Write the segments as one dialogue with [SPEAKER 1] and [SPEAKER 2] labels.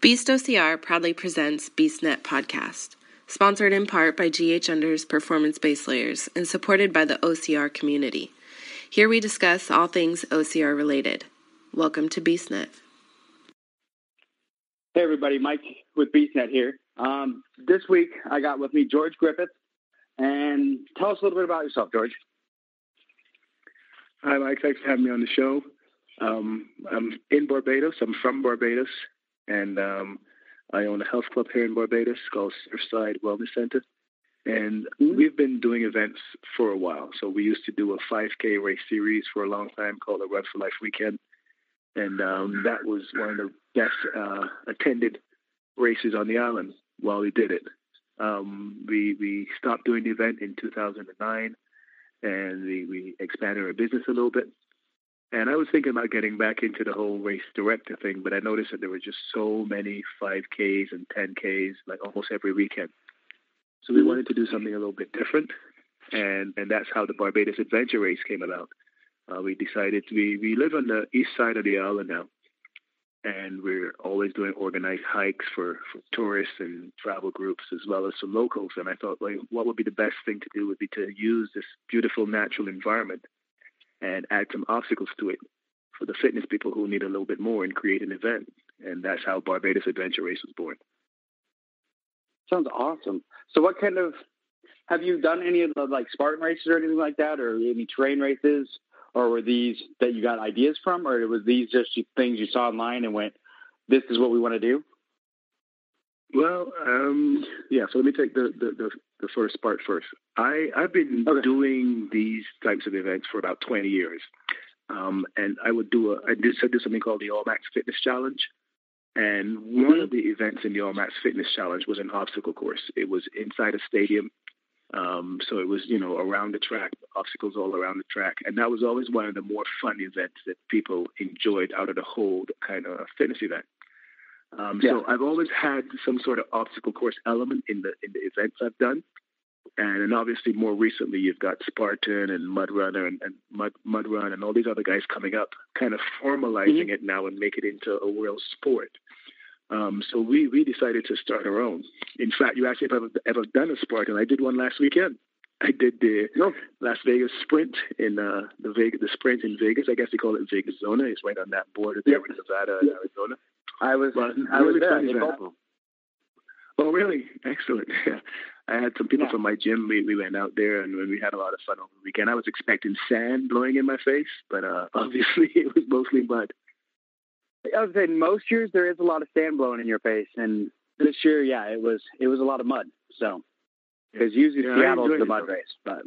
[SPEAKER 1] Beast OCR proudly presents BeastNet Podcast, sponsored in part by GH Under's Performance Base Layers and supported by the OCR community. Here we discuss all things OCR related. Welcome to BeastNet.
[SPEAKER 2] Hey everybody, Mike with BeastNet here. Um, this week I got with me George Griffith, and tell us a little bit about yourself, George.
[SPEAKER 3] Hi, Mike. Thanks for having me on the show. Um, I'm in Barbados. I'm from Barbados and um, I own a health club here in Barbados called Surfside Wellness Center. And mm-hmm. we've been doing events for a while. So we used to do a 5K race series for a long time called the Run for Life Weekend. And um, that was one of the best uh, attended races on the island while we did it. Um, we, we stopped doing the event in 2009 and we, we expanded our business a little bit. And I was thinking about getting back into the whole race director thing, but I noticed that there were just so many 5Ks and 10Ks, like almost every weekend. So we mm-hmm. wanted to do something a little bit different, and and that's how the Barbados Adventure Race came about. Uh, we decided we we live on the east side of the island now, and we're always doing organized hikes for, for tourists and travel groups as well as some locals. And I thought, like, what would be the best thing to do would be to use this beautiful natural environment and add some obstacles to it for the fitness people who need a little bit more and create an event. And that's how Barbados Adventure Race was born.
[SPEAKER 2] Sounds awesome. So, what kind of have you done any of the like Spartan races or anything like that, or any terrain races, or were these that you got ideas from, or was these just things you saw online and went, "This is what we want to do"?
[SPEAKER 3] Well, um, yeah. So let me take the, the, the, the, first part first. I, I've been okay. doing these types of events for about 20 years. Um, and I would do a, I did, I did something called the All Max Fitness Challenge. And one mm-hmm. of the events in the All Max Fitness Challenge was an obstacle course. It was inside a stadium. Um, so it was, you know, around the track, obstacles all around the track. And that was always one of the more fun events that people enjoyed out of the whole kind of fitness event. Um, yeah. So I've always had some sort of obstacle course element in the in the events I've done, and, and obviously more recently you've got Spartan and Mud Runner and, and Mud Mud Run and all these other guys coming up, kind of formalizing mm-hmm. it now and make it into a world sport. Um, so we we decided to start our own. In fact, you asked if I've ever, done a Spartan. I did one last weekend. I did the no. Las Vegas Sprint in uh, the Vegas the Sprint in Vegas. I guess they call it Vegas Zona. It's right on that border there yep. with Nevada and Arizona.
[SPEAKER 2] I was but I was there. In
[SPEAKER 3] Oh, really? Excellent. Yeah. I had some people yeah. from my gym. We, we went out there and we had a lot of fun over the weekend. I was expecting sand blowing in my face, but uh, obviously it was mostly mud.
[SPEAKER 2] I was saying most years there is a lot of sand blowing in your face, and this year, yeah, it was it was a lot of mud. So because usually yeah, Seattle's the mud race, but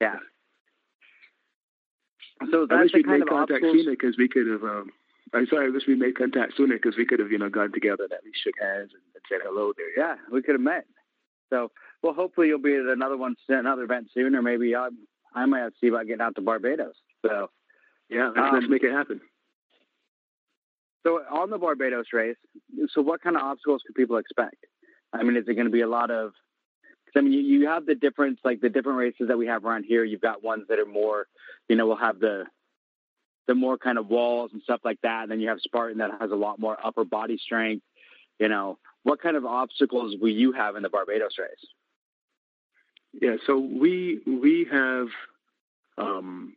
[SPEAKER 2] yeah.
[SPEAKER 3] So that's I wish kind made contact sooner because we could have um, I'm sorry, I wish we made contact sooner because we could have, you know, gone together and at least shook hands and, and said hello there.
[SPEAKER 2] Yeah, we could have met. So, well, hopefully you'll be at another one, another event soon, or maybe I, I might have to see about getting out to Barbados. So,
[SPEAKER 3] yeah, let's, um, let's make it happen.
[SPEAKER 2] So, on the Barbados race, so what kind of obstacles could people expect? I mean, is it going to be a lot of? I mean, you, you have the difference, like the different races that we have around here. You've got ones that are more, you know, we'll have the the more kind of walls and stuff like that. And then you have Spartan that has a lot more upper body strength. You know, what kind of obstacles will you have in the Barbados race?
[SPEAKER 3] Yeah, so we we have um,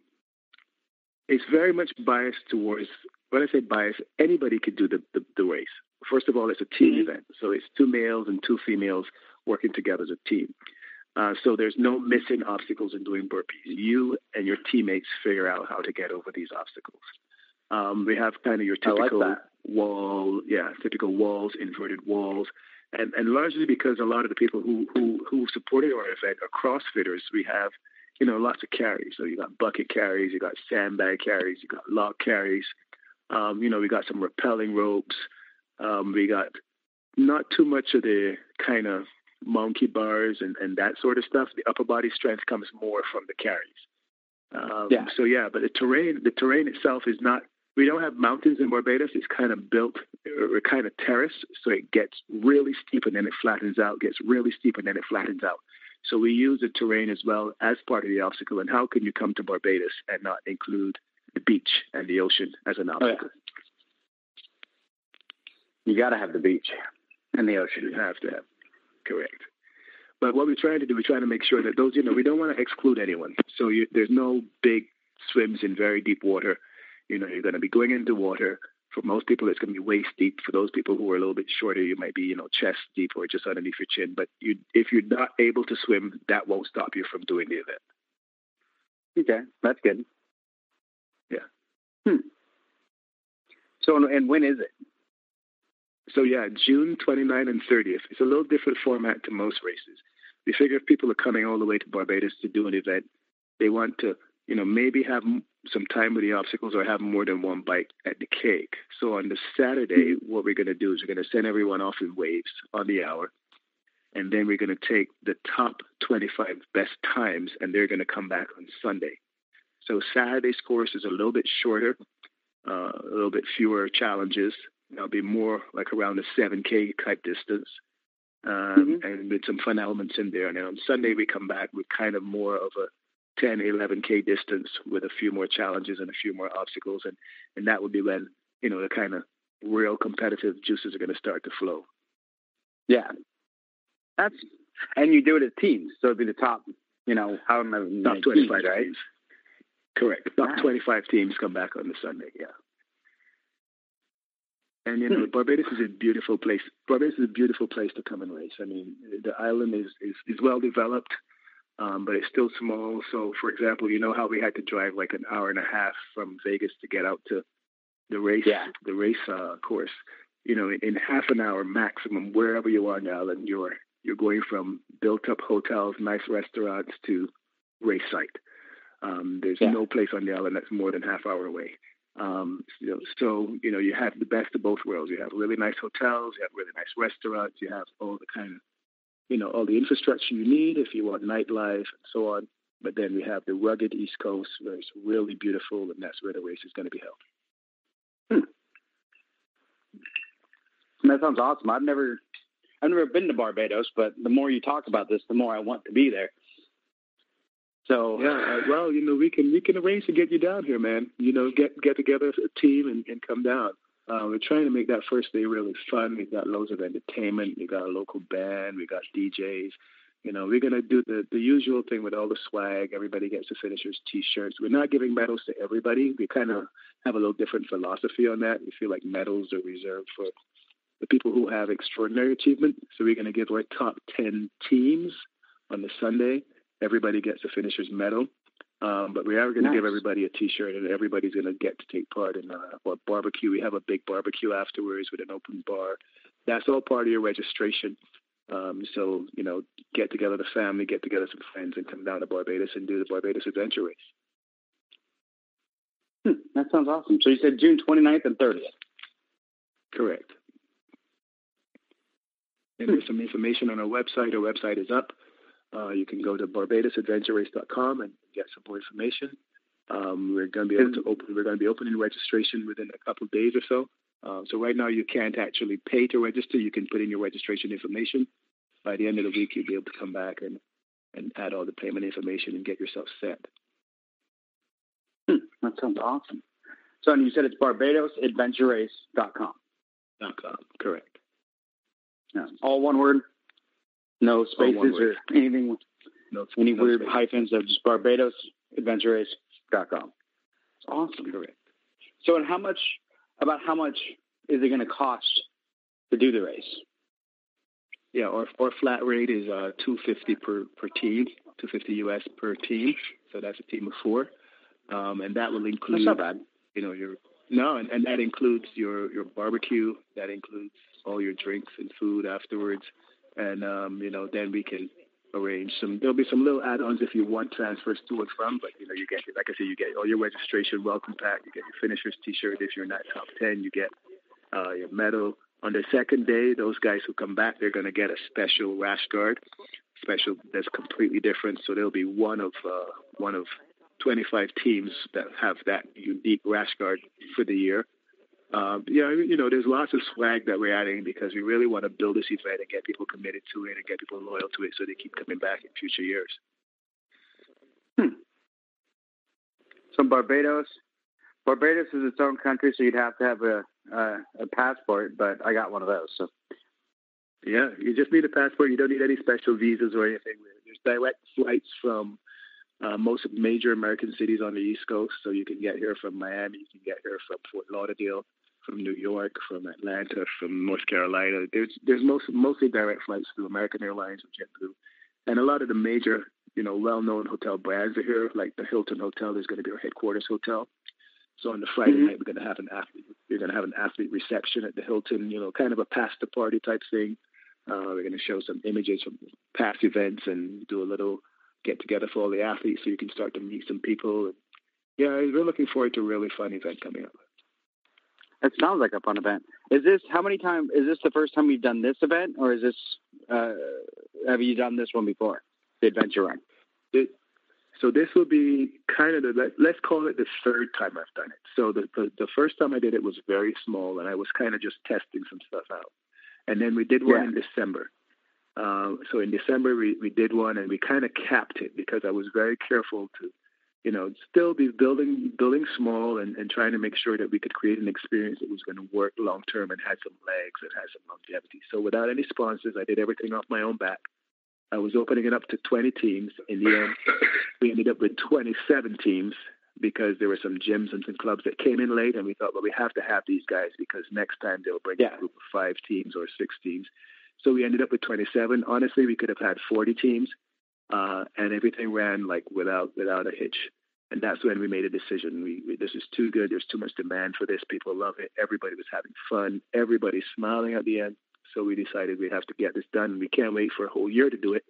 [SPEAKER 3] it's very much biased towards when I say biased, anybody could do the, the, the race. First of all, it's a team mm-hmm. event, so it's two males and two females working together as a team. Uh, so there's no missing obstacles in doing burpees. You and your teammates figure out how to get over these obstacles. Um, we have kind of your typical
[SPEAKER 2] like
[SPEAKER 3] wall, yeah, typical walls, inverted walls, and and largely because a lot of the people who who who supported our event are CrossFitters. We have you know lots of carries. So you got bucket carries, you got sandbag carries, you got log carries. Um, you know we got some rappelling ropes. Um, we got not too much of the kind of monkey bars and, and that sort of stuff. The upper body strength comes more from the carries. Um, yeah. So yeah, but the terrain, the terrain itself is not. We don't have mountains in Barbados. It's kind of built or kind of terrace, so it gets really steep and then it flattens out. Gets really steep and then it flattens out. So we use the terrain as well as part of the obstacle. And how can you come to Barbados and not include the beach and the ocean as an obstacle?
[SPEAKER 2] Oh, yeah. You got to have the beach and the ocean.
[SPEAKER 3] You have to have. Correct. But what we're trying to do, we're trying to make sure that those, you know, we don't want to exclude anyone. So you, there's no big swims in very deep water. You know, you're going to be going into water. For most people, it's going to be waist deep. For those people who are a little bit shorter, you might be, you know, chest deep or just underneath your chin. But you, if you're not able to swim, that won't stop you from doing the event.
[SPEAKER 2] Okay, that's good.
[SPEAKER 3] Yeah.
[SPEAKER 2] Hmm. So, and when is it?
[SPEAKER 3] So yeah, June 29 and 30th. It's a little different format to most races. We figure if people are coming all the way to Barbados to do an event, they want to, you know, maybe have some time with the obstacles or have more than one bite at the cake. So on the Saturday, mm-hmm. what we're going to do is we're going to send everyone off in waves on the hour. And then we're going to take the top 25 best times and they're going to come back on Sunday. So Saturday's course is a little bit shorter, uh, a little bit fewer challenges. There'll be more like around the 7K type distance um, mm-hmm. and with some fun elements in there. And then on Sunday, we come back with kind of more of a 10, 11K distance with a few more challenges and a few more obstacles. And, and that would be when, you know, the kind of real competitive juices are going to start to flow.
[SPEAKER 2] Yeah. That's, and you do it as teams. So it'd be the top, you know, how many
[SPEAKER 3] top 25 teams, right? Correct. Top nice. 25 teams come back on the Sunday. Yeah. And you know, hmm. Barbados is a beautiful place. Barbados is a beautiful place to come and race. I mean, the island is is, is well developed, um, but it's still small. So, for example, you know how we had to drive like an hour and a half from Vegas to get out to the race,
[SPEAKER 2] yeah.
[SPEAKER 3] the race uh, course. You know, in, in half an hour maximum, wherever you are on the island, you're you're going from built-up hotels, nice restaurants to race site. Um, there's yeah. no place on the island that's more than half hour away. Um, you know, so you know you have the best of both worlds. You have really nice hotels, you have really nice restaurants, you have all the kind of you know all the infrastructure you need if you want nightlife and so on. But then we have the rugged East Coast where it's really beautiful, and that's where the race is going to be held.
[SPEAKER 2] Hmm. That sounds awesome. I've never, I've never been to Barbados, but the more you talk about this, the more I want to be there. So
[SPEAKER 3] yeah, uh, well, you know, we can we can arrange to get you down here, man. You know, get get together as a team and, and come down. Uh, we're trying to make that first day really fun. We've got loads of entertainment. We got a local band. We got DJs. You know, we're gonna do the the usual thing with all the swag. Everybody gets the finishers T-shirts. We're not giving medals to everybody. We kind of have a little different philosophy on that. We feel like medals are reserved for the people who have extraordinary achievement. So we're gonna give our top ten teams on the Sunday everybody gets a finisher's medal. Um, but we are going nice. to give everybody a T-shirt, and everybody's going to get to take part in uh, a barbecue. We have a big barbecue afterwards with an open bar. That's all part of your registration. Um, so you know, get together the family, get together some friends, and come down to Barbados and do the Barbados Adventure Race.
[SPEAKER 2] Hmm, that sounds awesome. So you said June 29th and 30th.
[SPEAKER 3] Correct. And there's some information on our website. Our website is up. Uh, you can go to barbadosadventurerace.com and get some more information. Um, we're going to be able to open. We're going to be opening registration within a couple of days or so. Um, so right now you can't actually pay to register. You can put in your registration information. By the end of the week, you'll be able to come back and and add all the payment information and get yourself set.
[SPEAKER 2] Hmm, that sounds awesome. So, and you said it's barbadosadventurerace.com.
[SPEAKER 3] Dot com, correct.
[SPEAKER 2] Yeah, all one word. No spaces or anything. No, any no weird space. hyphens of just Barbados Adventurace.com. It's awesome.
[SPEAKER 3] Correct.
[SPEAKER 2] So, and how much, about how much is it going to cost to do the race?
[SPEAKER 3] Yeah, our, our flat rate is uh, 250 per, per team, 250 US per team. So that's a team of four. Um, and that will include,
[SPEAKER 2] that's not bad.
[SPEAKER 3] you know, your, no, and, and that includes your, your barbecue. That includes all your drinks and food afterwards and um, you know then we can arrange some. There'll be some little add-ons if you want transfers to and from, but you know you get like I said, you get all your registration welcome pack, you get your finishers T-shirt if you're not top ten, you get uh, your medal. On the second day, those guys who come back, they're going to get a special rash guard, special that's completely different. So there'll be one of uh, one of 25 teams that have that unique rash guard for the year. Um, yeah, you know, there's lots of swag that we're adding because we really want to build this event and get people committed to it and get people loyal to it so they keep coming back in future years.
[SPEAKER 2] Hmm. So Barbados, Barbados is its own country, so you'd have to have a uh, a passport, but I got one of those. So
[SPEAKER 3] yeah, you just need a passport. You don't need any special visas or anything. There's direct flights from uh, most major American cities on the East Coast, so you can get here from Miami, you can get here from Fort Lauderdale, from New York, from Atlanta, from North Carolina. There's there's most mostly direct flights through American Airlines or JetBlue, and a lot of the major you know well-known hotel brands are here. Like the Hilton Hotel is going to be our headquarters hotel. So on the Friday mm-hmm. night, we're going to have an athlete. We're going to have an athlete reception at the Hilton. You know, kind of a past the party type thing. Uh, we're going to show some images from past events and do a little get together for all the athletes, so you can start to meet some people. Yeah, we're looking forward to a really fun event coming up.
[SPEAKER 2] It sounds like a fun event. Is this how many times? Is this the first time we've done this event, or is this uh, have you done this one before? The adventure run.
[SPEAKER 3] It, so this will be kind of the let's call it the third time I've done it. So the, the the first time I did it was very small, and I was kind of just testing some stuff out. And then we did one yeah. in December. Uh, so in December we, we did one, and we kind of capped it because I was very careful to you know, still be building building small and, and trying to make sure that we could create an experience that was going to work long term and had some legs and had some longevity. So without any sponsors, I did everything off my own back. I was opening it up to 20 teams. In the end, we ended up with 27 teams because there were some gyms and some clubs that came in late, and we thought, well, we have to have these guys because next time they'll bring yeah. a group of five teams or six teams. So we ended up with 27. Honestly, we could have had 40 teams uh, and everything ran like without without a hitch. And that's when we made a decision. We, we, this is too good. There's too much demand for this. People love it. Everybody was having fun. Everybody's smiling at the end. So we decided we have to get this done. We can't wait for a whole year to do it.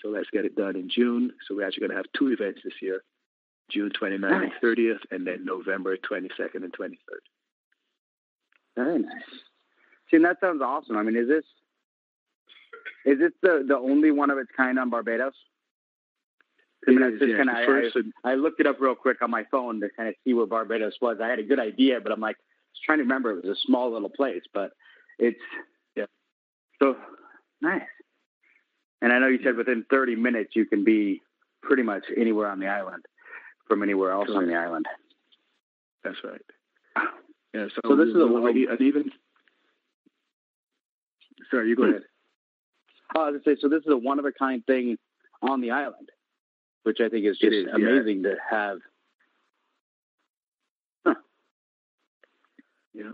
[SPEAKER 3] So let's get it done in June. So we're actually going to have two events this year, June 29th nice. and 30th, and then November 22nd and 23rd.
[SPEAKER 2] Very nice. See, and that sounds awesome. I mean, is this is this the, the only one of its kind on Barbados? I mean, is, yeah, kinda, I, I, I, looked it up real quick on my phone to kind of see where Barbados was. I had a good idea, but I'm like, I was trying to remember. It was a small little place, but it's yeah. So nice. And I know you said within 30 minutes you can be pretty much anywhere on the island from anywhere else on the island.
[SPEAKER 3] That's right. Yeah. So, so this is a, an even. Sorry, you go hmm. ahead.
[SPEAKER 2] I was say, so this is a one of a kind thing on the island, which I think is just is, amazing yeah. to have.
[SPEAKER 3] Huh. Yeah.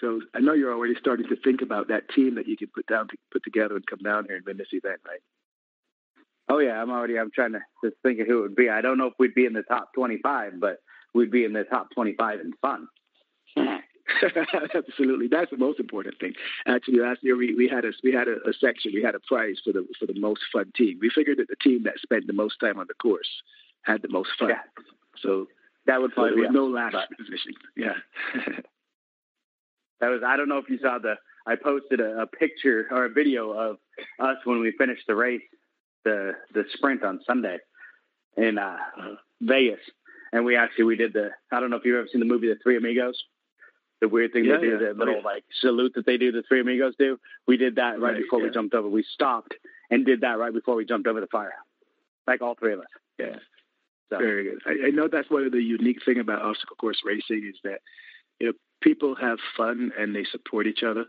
[SPEAKER 3] So I know you're already starting to think about that team that you can put down, put together, and come down here and win this event, right?
[SPEAKER 2] Oh yeah, I'm already. I'm trying to just think of who it would be. I don't know if we'd be in the top 25, but we'd be in the top 25 in fun.
[SPEAKER 3] Absolutely, that's the most important thing. Actually, last year we, we had a we had a, a, section, we had a prize for the for the most fun team. We figured that the team that spent the most time on the course had the most fun.
[SPEAKER 2] Yeah.
[SPEAKER 3] So
[SPEAKER 2] that would probably
[SPEAKER 3] so be no last but. position. Yeah.
[SPEAKER 2] that was. I don't know if you saw the. I posted a, a picture or a video of us when we finished the race, the the sprint on Sunday in uh, uh-huh. Vegas, and we actually we did the. I don't know if you've ever seen the movie The Three Amigos the weird thing yeah, they do, yeah. the little yeah. like salute that they do, the three amigos do. We did that right, right before we jumped over. We stopped and did that right before we jumped over the fire, like all three of us.
[SPEAKER 3] Yeah. So. Very good. I, I know that's one of the unique thing about obstacle course racing is that you know people have fun and they support each other.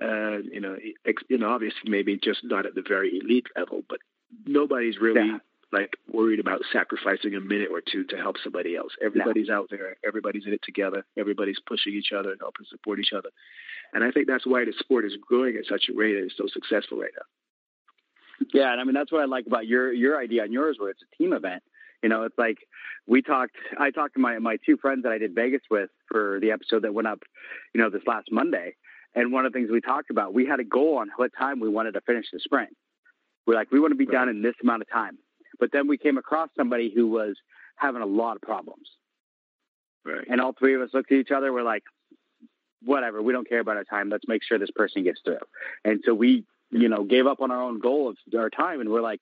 [SPEAKER 3] Uh, you know, ex, you know, obviously maybe just not at the very elite level, but nobody's really like worried about sacrificing a minute or two to help somebody else. Everybody's no. out there. Everybody's in it together. Everybody's pushing each other and helping support each other. And I think that's why the sport is growing at such a rate and is so successful right now.
[SPEAKER 2] Yeah, and I mean that's what I like about your your idea and yours, where it's a team event. You know, it's like we talked. I talked to my my two friends that I did Vegas with for the episode that went up, you know, this last Monday. And one of the things we talked about, we had a goal on what time we wanted to finish the sprint. We're like, we want to be right. done in this amount of time. But then we came across somebody who was having a lot of problems.
[SPEAKER 3] Right.
[SPEAKER 2] And all three of us looked at each other. We're like, whatever, we don't care about our time. Let's make sure this person gets through. And so we, you know, gave up on our own goal of our time. And we're like,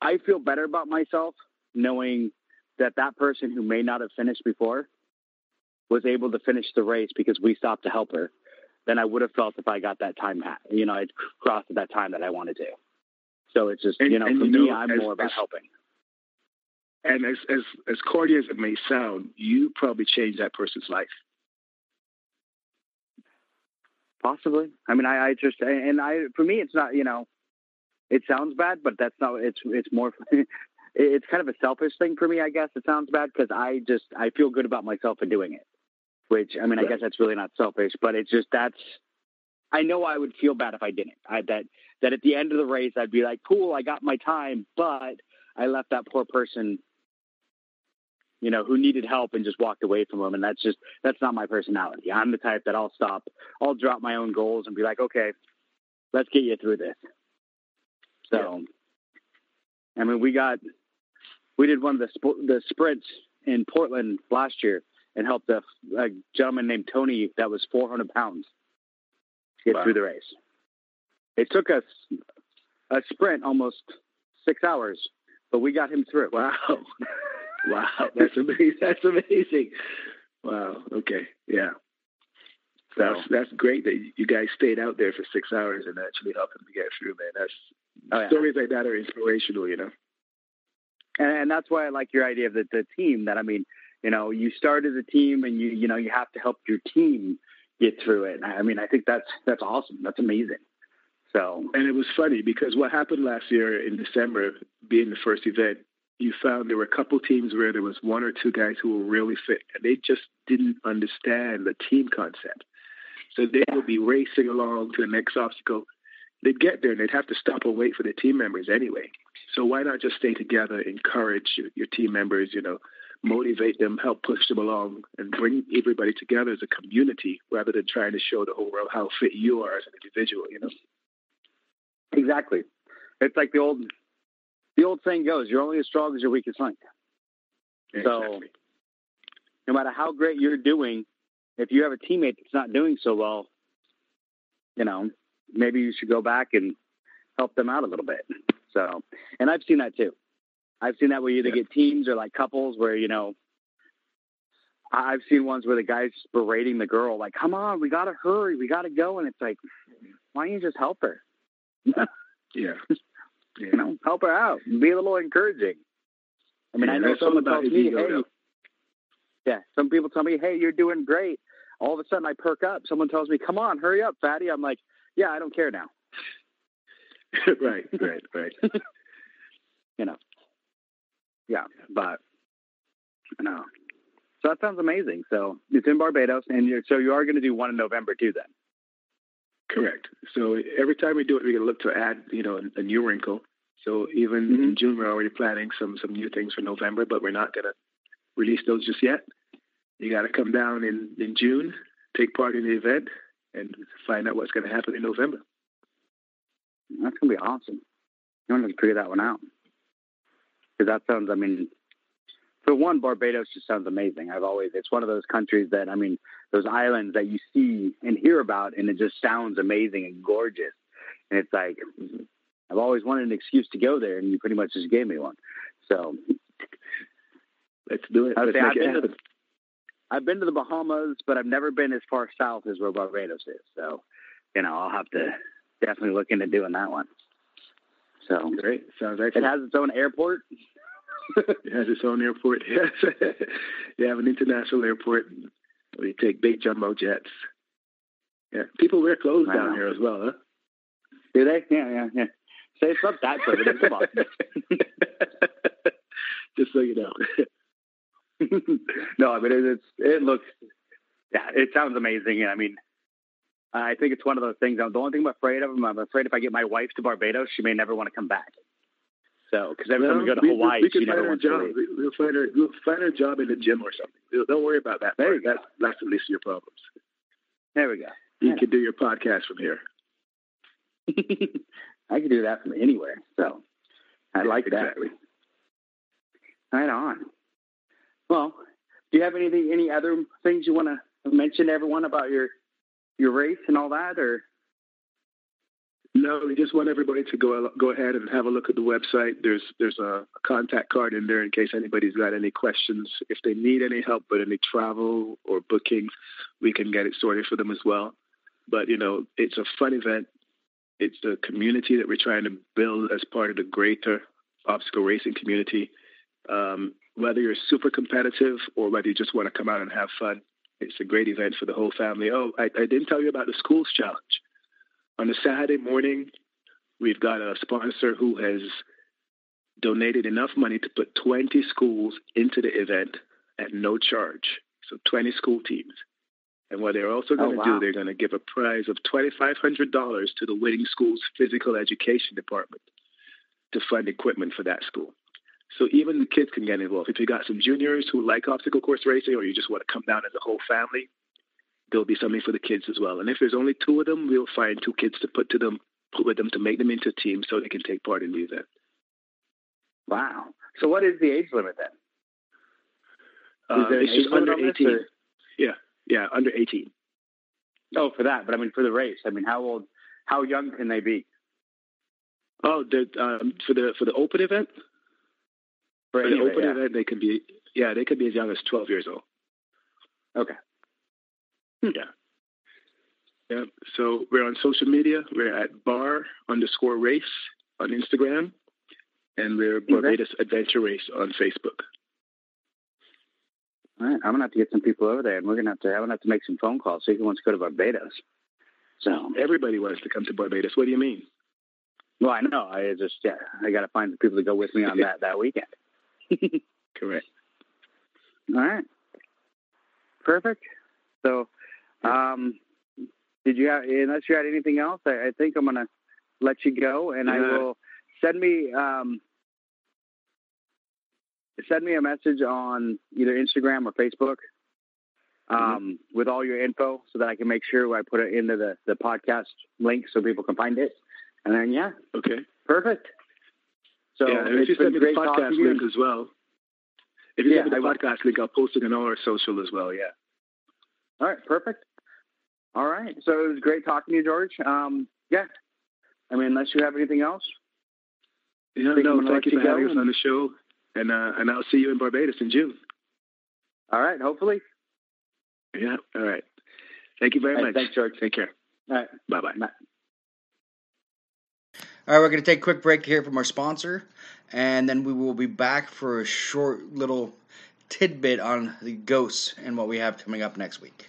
[SPEAKER 2] I feel better about myself knowing that that person who may not have finished before was able to finish the race because we stopped to help her than I would have felt if I got that time, you know, I'd crossed at that time that I wanted to. So it's just, and, you know, for you me, know, I'm as, more about as, helping.
[SPEAKER 3] And as, as, as corny as it may sound, you probably changed that person's life.
[SPEAKER 2] Possibly. I mean, I, I just and I for me, it's not. You know, it sounds bad, but that's not. It's it's more. it's kind of a selfish thing for me, I guess. It sounds bad because I just I feel good about myself for doing it. Which I mean, right. I guess that's really not selfish, but it's just that's. I know I would feel bad if I didn't. I that that at the end of the race, I'd be like, cool, I got my time, but I left that poor person, you know, who needed help and just walked away from them. And that's just, that's not my personality. I'm the type that I'll stop, I'll drop my own goals and be like, okay, let's get you through this. So, yeah. I mean, we got, we did one of the, sp- the sprints in Portland last year and helped a, a gentleman named Tony that was 400 pounds get wow. through the race. It took us a sprint almost six hours, but we got him through. It.
[SPEAKER 3] Wow. wow. That's amazing. That's amazing. Wow. Okay. Yeah. That's that's great that you guys stayed out there for six hours and actually helped him to get through, man. That's oh, yeah. stories like that are inspirational, you know.
[SPEAKER 2] And, and that's why I like your idea of the, the team. That I mean, you know, you start as a team, and you you know you have to help your team get through it. I mean, I think that's that's awesome. That's amazing. So,
[SPEAKER 3] and it was funny because what happened last year in December, being the first event, you found there were a couple teams where there was one or two guys who were really fit, and they just didn't understand the team concept. So they would be racing along to the next obstacle. They'd get there and they'd have to stop and wait for the team members anyway. So why not just stay together, encourage your, your team members, you know, motivate them, help push them along, and bring everybody together as a community rather than trying to show the whole world how fit you are as an individual, you know?
[SPEAKER 2] Exactly. It's like the old the old saying goes, you're only as strong as your weakest link. Exactly. So no matter how great you're doing, if you have a teammate that's not doing so well, you know, maybe you should go back and help them out a little bit. So, and I've seen that too. I've seen that where you either yeah. get teams or like couples where, you know, I've seen ones where the guy's berating the girl, like, come on, we got to hurry, we got to go. And it's like, why don't you just help her?
[SPEAKER 3] Yeah. yeah.
[SPEAKER 2] You know, help her out. Be a little encouraging. I mean, yeah, I know someone tells me, hey, yeah, some people tell me, hey, you're doing great. All of a sudden I perk up. Someone tells me, come on, hurry up, fatty. I'm like, yeah, I don't care now.
[SPEAKER 3] right, right, right.
[SPEAKER 2] you know, yeah, but no. So that sounds amazing. So it's in Barbados, and you're, so you are going to do one in November too, then.
[SPEAKER 3] Correct. So every time we do it, we're going to look to add, you know, a, a new wrinkle. So even mm-hmm. in June, we're already planning some some new things for November, but we're not going to release those just yet. You got to come down in in June, take part in the event, and find out what's going to happen in November.
[SPEAKER 2] That's going to be awesome. You want to figure that one out because that sounds. I mean, for one, Barbados just sounds amazing. I've always, it's one of those countries that, I mean, those islands that you see and hear about, and it just sounds amazing and gorgeous. And it's like, I've always wanted an excuse to go there, and you pretty much just gave me one. So
[SPEAKER 3] let's do it. Let's
[SPEAKER 2] I've, been to the, I've been to the Bahamas, but I've never been as far south as where Barbados is. So, you know, I'll have to definitely look into doing that one. So
[SPEAKER 3] great. Sounds excellent.
[SPEAKER 2] It has its own airport
[SPEAKER 3] it has its own airport. Yes, you have an international airport. We take big jumbo jets. Yeah, people wear clothes down here as well, huh?
[SPEAKER 2] Do they? Yeah, yeah, yeah. Say it's not that primitive. Come on.
[SPEAKER 3] Just so you know.
[SPEAKER 2] no, I mean it, it's it looks. Yeah, it sounds amazing. I mean, I think it's one of those things. The only thing I'm afraid of, I'm afraid if I get my wife to Barbados, she may never want to come back. So, because every well, time we go to we, Hawaii, we, we she never wants
[SPEAKER 3] job. to leave. We'll find her. We'll find her a job in the gym or something. Don't worry about that.
[SPEAKER 2] There
[SPEAKER 3] you that's, go. That's the least of your problems.
[SPEAKER 2] There we go.
[SPEAKER 3] You yeah. can do your podcast from here.
[SPEAKER 2] I can do that from anywhere. So, I like
[SPEAKER 3] exactly.
[SPEAKER 2] that. Right on. Well, do you have anything, any other things you want to mention to everyone about your your race and all that, or?
[SPEAKER 3] No, we just want everybody to go go ahead and have a look at the website. There's there's a, a, contact card in there in case anybody's got any questions. If they need any help with any travel or bookings, we can get it sorted for them as well. But you know, it's a fun event. It's a community that we're trying to build as part of the greater obstacle racing community. Um, whether you're super competitive or whether you just want to come out and have fun, It's a great event for the whole family. Oh, I, I didn't tell you about the schools challenge. On a Saturday morning, we've got a sponsor who has donated enough money to put 20 schools into the event at no charge. So 20 school teams. And what they're also going to oh, wow. do, they're going to give a prize of $2,500 to the winning school's physical education department to fund equipment for that school. So even the kids can get involved. If you got some juniors who like obstacle course racing, or you just want to come down as a whole family, there'll be something for the kids as well. And if there's only two of them, we'll find two kids to put to them, put with them to make them into a team so they can take part in the event.
[SPEAKER 2] Wow. So what is the age limit then?
[SPEAKER 3] Uh, it's just under 18. Yeah, yeah, under 18.
[SPEAKER 2] Oh, for that. But I mean, for the race, I mean, how old, how young can they be?
[SPEAKER 3] Oh, the, um, for the for the open event. For, for the open yeah. event, they could be yeah, they could be as young as 12 years old.
[SPEAKER 2] Okay.
[SPEAKER 3] Hmm. Yeah. Yeah. So we're on social media. We're at bar underscore race on Instagram, and we're Barbados Adventure Race on Facebook.
[SPEAKER 2] All right, I'm gonna have to get some people over there, and we're gonna have to. I'm gonna have to make some phone calls. So he wants to go to Barbados. So
[SPEAKER 3] everybody wants to come to Barbados. What do you mean?
[SPEAKER 2] Well, I know. I just yeah, I got to find some people to go with me on that that weekend.
[SPEAKER 3] Correct.
[SPEAKER 2] All right. Perfect. So, um, did you have unless you had anything else? I, I think I'm gonna let you go, and I will send me um, send me a message on either Instagram or Facebook um, mm-hmm. with all your info so that I can make sure I put it into the, the podcast link so people can find it. And then, yeah.
[SPEAKER 3] Okay.
[SPEAKER 2] Perfect.
[SPEAKER 3] So yeah, if you send me the podcast link as well. If you yeah, send me the podcast link, I'll post it on all our social as well. Yeah.
[SPEAKER 2] All right. Perfect. All right. So it was great talking to you, George. Um, yeah. I mean, unless you have anything else.
[SPEAKER 3] Yeah, no, thank you for having us on the show and uh, and I'll see you in Barbados in June.
[SPEAKER 2] All right, hopefully.
[SPEAKER 3] Yeah. All right. Thank you very
[SPEAKER 2] right,
[SPEAKER 3] much.
[SPEAKER 2] Thanks, George.
[SPEAKER 3] Take care.
[SPEAKER 2] All right.
[SPEAKER 3] Bye-bye.
[SPEAKER 2] Bye.
[SPEAKER 4] All right, we're going to take a quick break here from our sponsor, and then we will be back for a short little tidbit on the ghosts and what we have coming up next week.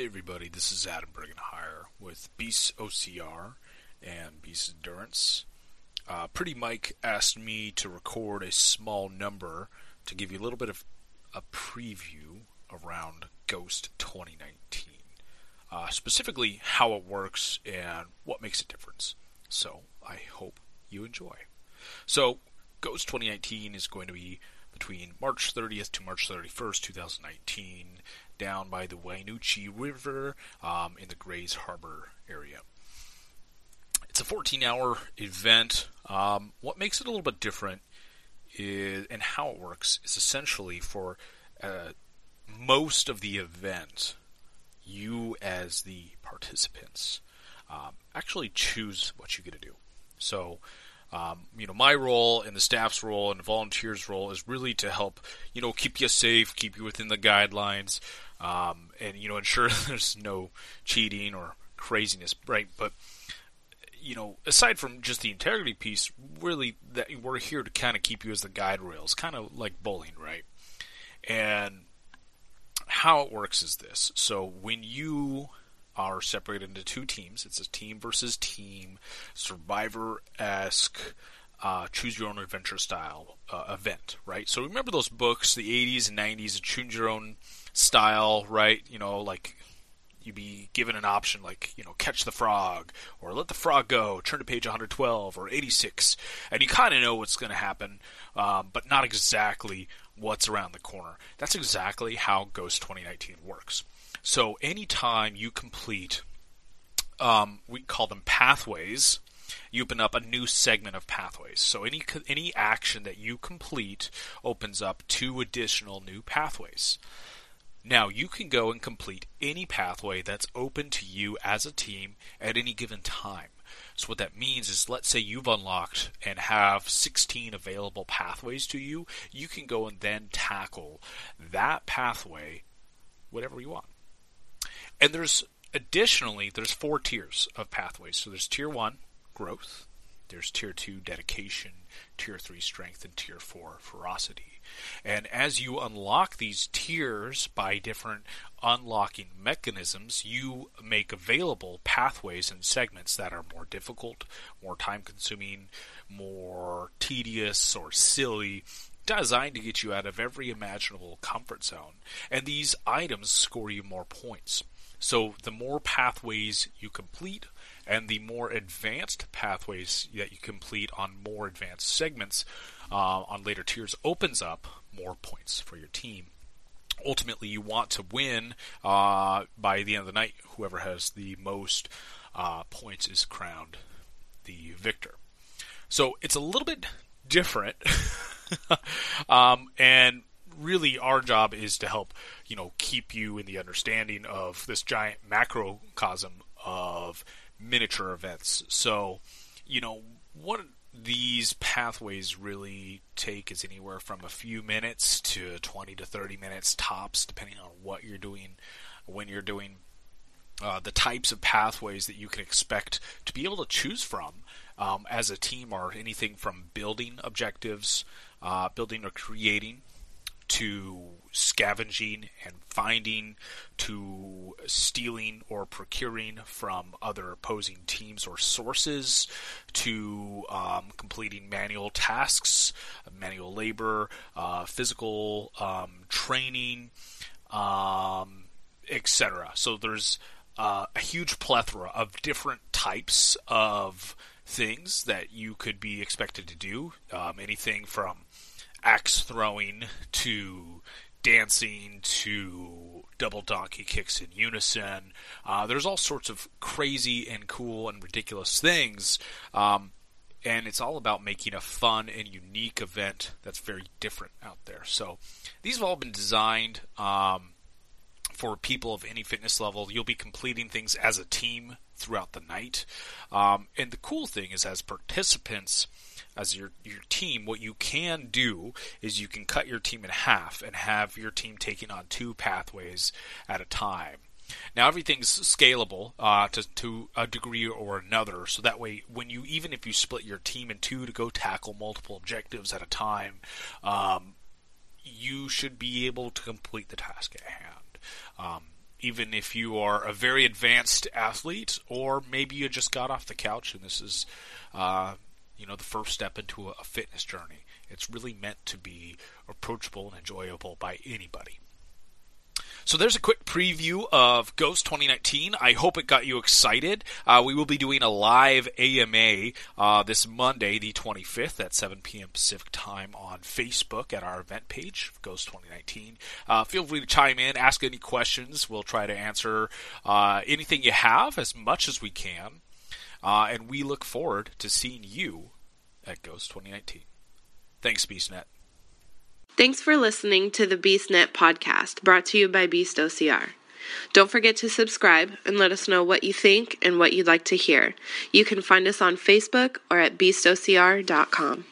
[SPEAKER 5] everybody, this is Adam Briggenhire with Beast OCR and Beast Endurance. Uh, Pretty Mike asked me to record a small number to give you a little bit of a preview around Ghost 2019. Uh, specifically, how it works and what makes a difference. So, I hope you enjoy. So, Ghost 2019 is going to be between March 30th to March 31st, 2019 down by the Wynoochee River um, in the Grays Harbor area. It's a 14 hour event. Um, what makes it a little bit different is, and how it works is essentially for uh, most of the event, you as the participants um, actually choose what you get to do. So, um, you know, my role and the staff's role and the volunteers' role is really to help, you know, keep you safe, keep you within the guidelines, um, and you know ensure there's no cheating or craziness, right? But you know, aside from just the integrity piece, really that we're here to kind of keep you as the guide rails, kind of like bowling, right? And how it works is this: so when you are separated into two teams, it's a team versus team, survivor esque. Uh, choose your own adventure style uh, event, right? So remember those books, the 80s and 90s, choose your own style, right? You know, like you'd be given an option like, you know, catch the frog or let the frog go, turn to page 112 or 86, and you kind of know what's going to happen, um, but not exactly what's around the corner. That's exactly how Ghost 2019 works. So anytime you complete, um, we call them pathways, you open up a new segment of pathways. So any any action that you complete opens up two additional new pathways. Now you can go and complete any pathway that's open to you as a team at any given time. So what that means is let's say you've unlocked and have 16 available pathways to you, you can go and then tackle that pathway whatever you want. And there's additionally there's four tiers of pathways. So there's tier 1, growth. There's tier 2, dedication, tier 3, strength and tier 4, ferocity. And as you unlock these tiers by different unlocking mechanisms, you make available pathways and segments that are more difficult, more time consuming, more tedious or silly, designed to get you out of every imaginable comfort zone. And these items score you more points. So the more pathways you complete, and the more advanced pathways that you complete on more advanced segments, uh, on later tiers opens up more points for your team. Ultimately, you want to win uh, by the end of the night. Whoever has the most uh, points is crowned the victor. So it's a little bit different, um, and really our job is to help you know keep you in the understanding of this giant macrocosm of miniature events. So you know what these pathways really take is anywhere from a few minutes to 20 to 30 minutes tops, depending on what you're doing, when you're doing. Uh, the types of pathways that you can expect to be able to choose from um, as a team are anything from building objectives, uh, building or creating to scavenging and finding to stealing or procuring from other opposing teams or sources to um, completing manual tasks, manual labor, uh, physical um, training, um, etc. So there's uh, a huge plethora of different types of things that you could be expected to do. Um, anything from axe throwing to dancing to double donkey kicks in unison. Uh, there's all sorts of crazy and cool and ridiculous things. Um, and it's all about making a fun and unique event that's very different out there. So these have all been designed um, for people of any fitness level. You'll be completing things as a team throughout the night. Um, and the cool thing is, as participants, as your your team, what you can do is you can cut your team in half and have your team taking on two pathways at a time. Now everything's scalable uh, to to a degree or another, so that way when you even if you split your team in two to go tackle multiple objectives at a time, um, you should be able to complete the task at hand. Um, even if you are a very advanced athlete, or maybe you just got off the couch and this is uh, you know the first step into a, fitness journey. It's really meant to be approachable and enjoyable by anybody. So there's a quick preview of Ghost 2019. I hope it got you excited. Uh, we will be doing a live AMA uh, this Monday, the 25th, at 7 p.m. Pacific time on Facebook at our event page, Ghost 2019. Uh, feel free to chime in, ask any questions. We'll try to answer uh, anything you have as much as we can. Uh, and we look forward to seeing you at Ghost 2019. Thanks, BeastNet.
[SPEAKER 1] Thanks for listening to the BeastNet podcast brought to you by Beast OCR. Don't forget to subscribe and let us know what you think and what you'd like to hear. You can find us on Facebook or at beastocr.com.